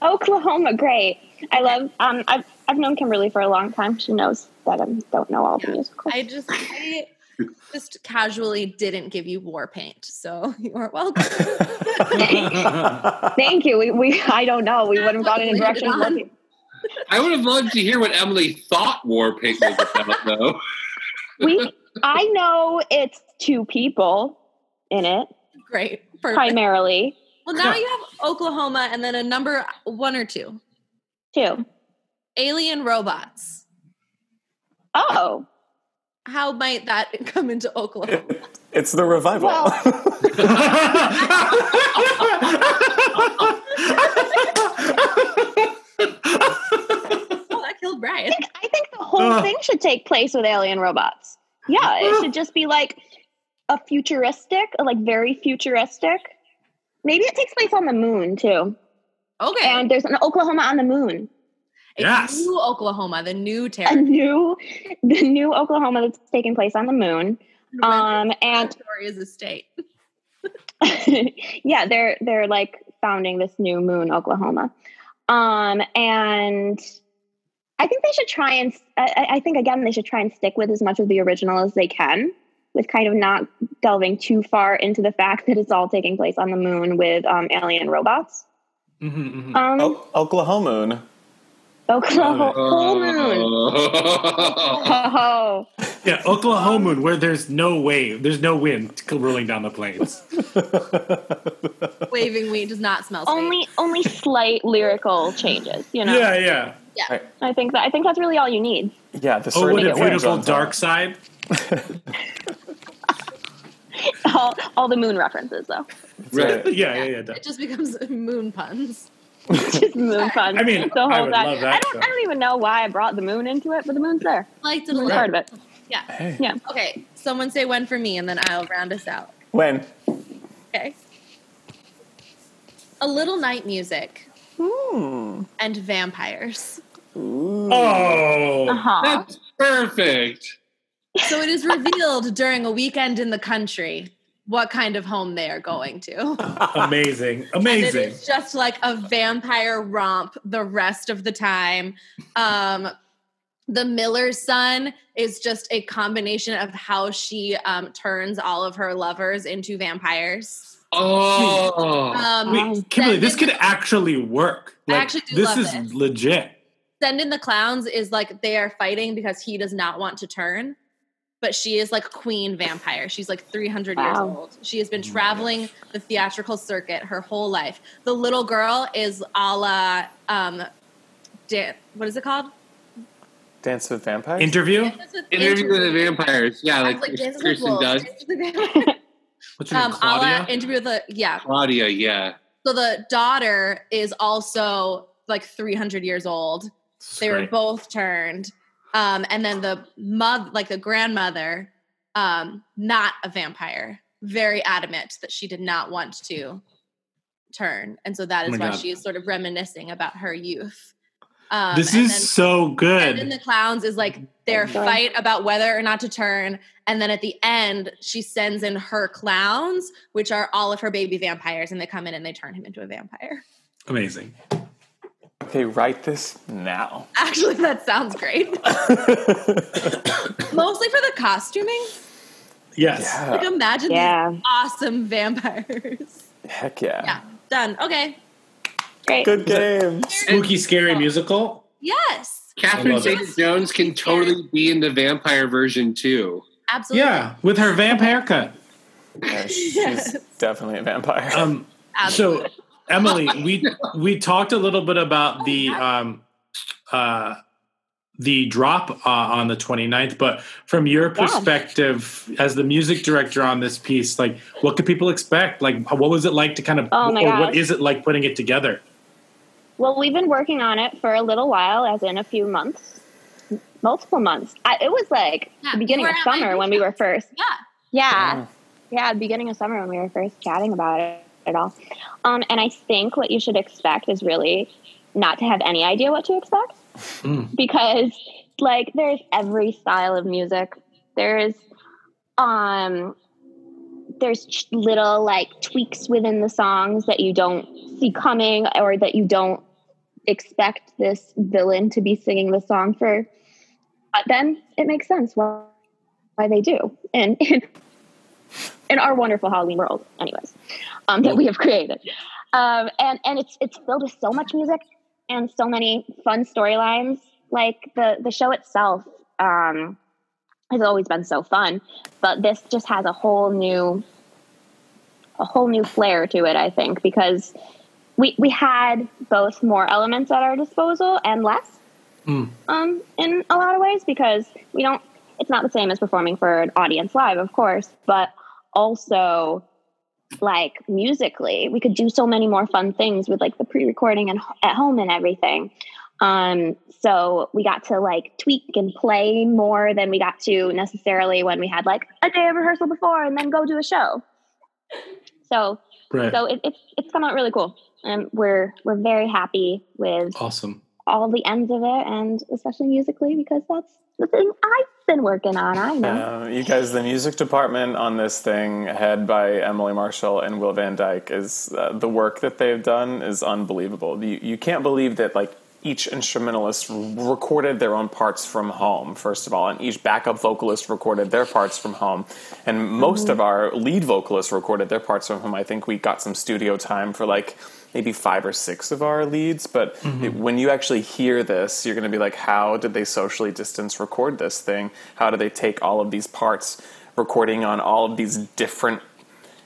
Oklahoma, great. I love. Um, I've I've known Kimberly for a long time. She knows that I don't know all the musicals. I just I just casually didn't give you war paint, so you are welcome. Thank you. We, we I don't know. We would have gone in a direction. looking- I would have loved to hear what Emily thought War Paint was about, though. We I know it's two people in it Great. Perfect. primarily. Well, now you have Oklahoma and then a number one or two. Two. Alien robots. Oh. How might that come into Oklahoma? It's the revival. oh, that killed Brian. I think the whole thing should take place with alien robots. Yeah, it should just be like a futuristic, like very futuristic. Maybe it takes place on the moon too. Okay. And there's an Oklahoma on the moon. It's new Oklahoma, the new A territory. new, the new Oklahoma that's taking place on the moon. Um, and Territory is a state. yeah, they're they're like founding this new moon, Oklahoma. Um, and I think they should try and I, I think again they should try and stick with as much of the original as they can, with kind of not delving too far into the fact that it's all taking place on the moon with um, alien robots. Um, O- Oklahoma. Oklahoma full moon. Oh, Yeah, Oklahoma, where there's no wave, there's no wind rolling down the plains. Waving wheat does not smell sweet. only only slight lyrical changes, you know. Yeah, yeah. Yeah. I think that I think that's really all you need. Yeah, the Oh, what serenity a beautiful John's dark side. all, all the moon references though. Right. Yeah, yeah, yeah. It just becomes moon puns. Just moon fun. I mean, the whole I would time. love that, I don't though. I don't even know why I brought the moon into it, but the moon's there. Liked it a It's little. part of it. Yeah. Yeah. Okay. Someone say when for me, and then I'll round us out. When? Okay. A little night music Hmm. and vampires. Oh, Uh-huh. That's perfect. So it is revealed during a weekend in the country what kind of home they are going to. amazing, amazing. is just like a vampire romp the rest of the time. Um, the Miller's son is just a combination of how she um, turns all of her lovers into vampires. Oh, Um, Wait, Kimberly, this in- could actually work. I actually do this love is this. legit. Send in the clowns is like they are fighting because he does not want to turn. But she is like queen vampire. She's like 300 years old. She has been traveling the theatrical circuit her whole life. The little girl is a la, um, Dan- what is it called? Dance with Vampires? Interview. interview with the vampires. Yeah, like, Like Dances with Kristen does. Vampires. What's your name, um, a la Claudia? interview with the, yeah. Claudia. Yeah. So the daughter is also like 300 years old. They were both turned. Um, and then the mother, like the grandmother, um, not a vampire, very adamant that she did not want to turn. And so that is Oh why God. she is sort of reminiscing about her youth. Um, this is then- so and good. then the clowns is like their Okay. fight about whether or not to turn. And then at the end, she sends in her clowns, which are all of her baby vampires, and they come in and they turn him into a vampire. Amazing. Okay, write this now. Actually, that sounds great. Mostly for the costuming. Yes. Like imagine Yeah. these awesome vampires. Heck yeah. Yeah, done. Okay. Great. Good game. Spooky, scary musical. Yes, Catherine. Zeta-Jones can totally be in the vampire version too. absolutely. Yeah, with her vamp haircut. Yeah, she's definitely a vampire. Um, so Emily, we we talked a little bit about the um, uh, the drop uh, on the 29th, but from your perspective as the music director on this piece, like what could people expect? Like what was it like to kind of Oh my or what gosh. is it like putting it together? Well, we've been working on it for a little while, as in a few months, multiple months. I, it was like Yeah, the beginning of were at my summer when we were first. Yeah. Yeah. Yeah, the beginning of summer when we were first chatting about it at all. Um, and I think what you should expect is really not to have any idea what to expect because like there's every style of music. There's um there's ch- little like tweaks within the songs that you don't see coming or that you don't expect this villain to be singing the song for. But then it makes sense why, why they do. And in, in our wonderful Halloween world, anyways, um, that we have created. Um, and and it's it's filled with so much music and so many fun storylines. Like the the show itself um, has always been so fun, but this just has a whole new a whole new flair to it. I think because we we had both more elements at our disposal and less um, in a lot of ways because we don't. It's not the same as performing for an audience live, of course, but also like musically, we could do so many more fun things with like the pre-recording and at home and everything. Um, so we got to like tweak and play more than we got to necessarily when we had like a day of rehearsal before and then go do a show. So, Right. so it, it's it's come out really cool, and we're we're very happy with Awesome. All the ends of it, and especially musically because that's the thing I've been working on. I know. Uh, you guys, the music department on this thing, head by Emily Marshall and Will Van Dyke, is uh, the work that they've done is unbelievable. You, you can't believe that like each instrumentalist recorded their own parts from home, first of all, and each backup vocalist recorded their parts from home, and most of our lead vocalists recorded their parts from home. I think we got some studio time for like maybe five or six of our leads, but mm-hmm. it- when you actually hear this, you're going to be like, how did they socially distance record this thing? How do they take all of these parts, recording on all of these different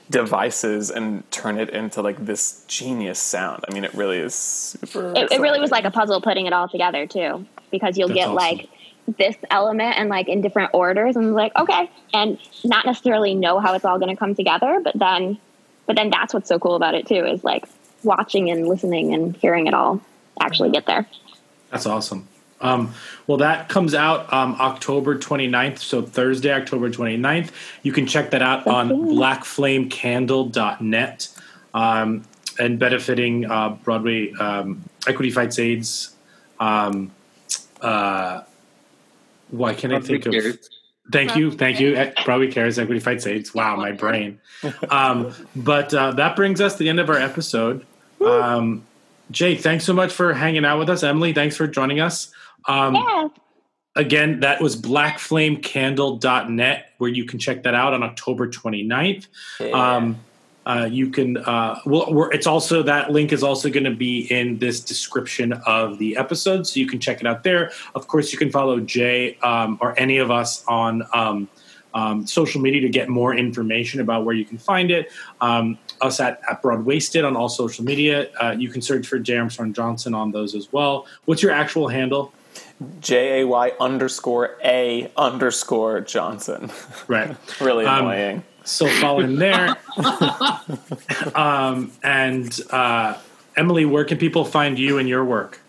devices, and turn it into like this genius sound? I mean, it really is super. It, it really was like a puzzle putting it all together too, because you'll That's get awesome. like this element and like in different orders, and like okay, and not necessarily know how it's all going to come together, but then, but then that's what's so cool about it too is like watching and listening and hearing it all actually get there. That's awesome. Um, well, that comes out um, October 29th, so Thursday, October 29th. You can check that out on blackflamecandle.net um, and benefiting uh, Broadway um, Equity Fights AIDS. Um, uh, why can't I Broadway think of? Cares. Thank you, thank you. Eh, Broadway Cares Equity Fights AIDS. Wow, my brain. Um, but uh, that brings us to the end of our episode. Um, Jay, thanks so much for hanging out with us. Emily, thanks for joining us. Um, yeah. Again, that was blackflamecandle.net, where you can check that out on October 29th. Um, uh, you can, uh, well, we're, it's also, that link is also going to be in this description of the episode, so you can check it out there. Of course, you can follow Jay um, or any of us on um, um, social media to get more information about where you can find it. Um, us at, at Broadwasted on all social media. Uh, you can search for Jay Armstrong Johnson on those as well. What's your actual handle? J A Y underscore A underscore Johnson. Right. really Um. So follow him there. um, and uh, Emily, where can people find you and your work?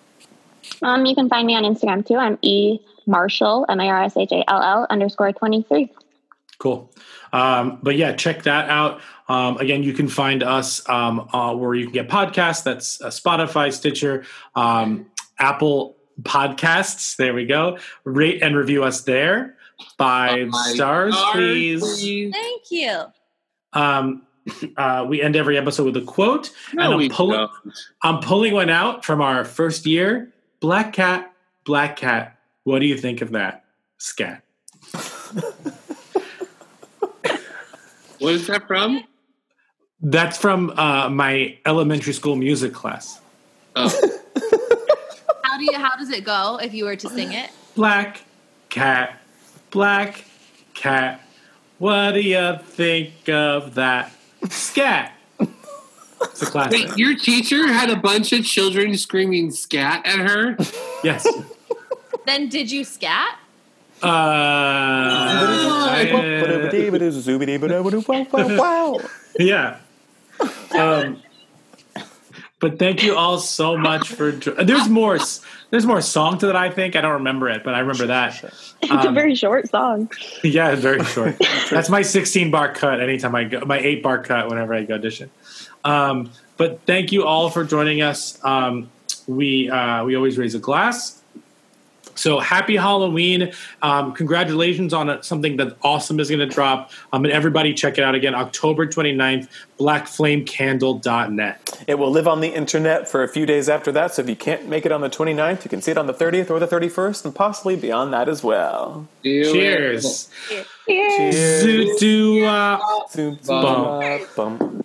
Um, you can find me on Instagram too. I'm e Marshall M A R S H A L L underscore twenty three. Cool. Um, but yeah, check that out. Um, again, you can find us um, uh, where you can get podcasts. That's uh, Spotify, Stitcher, um, Apple Podcasts. There we go. Rate and review us there. Five Five stars, stars, please. please. Thank you. Um, uh, we end every episode with a quote. No, and I'm we pulling, don't. I'm pulling one out from our first year. Black cat, black cat. What do you think of that? Scat. What is that from? That's from uh, my elementary school music class. How do you? How does it go if you were to sing it? Black cat, black cat. What do you think of that? Scat. It's a classic. Wait, your teacher had a bunch of children screaming scat at her? Yes. Then did you scat? Uh, I- yeah. Um, But thank you all so much for. There's more. There's more song to that. I think I don't remember it, but I remember that. It's a very short song. Yeah, very short. That's my 16 bar cut. Anytime I go, my eight bar cut whenever I go audition. Um, but thank you all for joining us. Um, we uh, we always raise a glass. So happy Halloween! Um, congratulations on it, something that awesome is going to drop. Um, and everybody check it out again, October 29th, blackflamecandle.net. It will live on the internet for a few days after that, so if you can't make it on the 29th, you can see it on the 30th or the 31st, and possibly beyond that as well. Cheers. Cheers. Zoot uh, Zoom, bum. bum.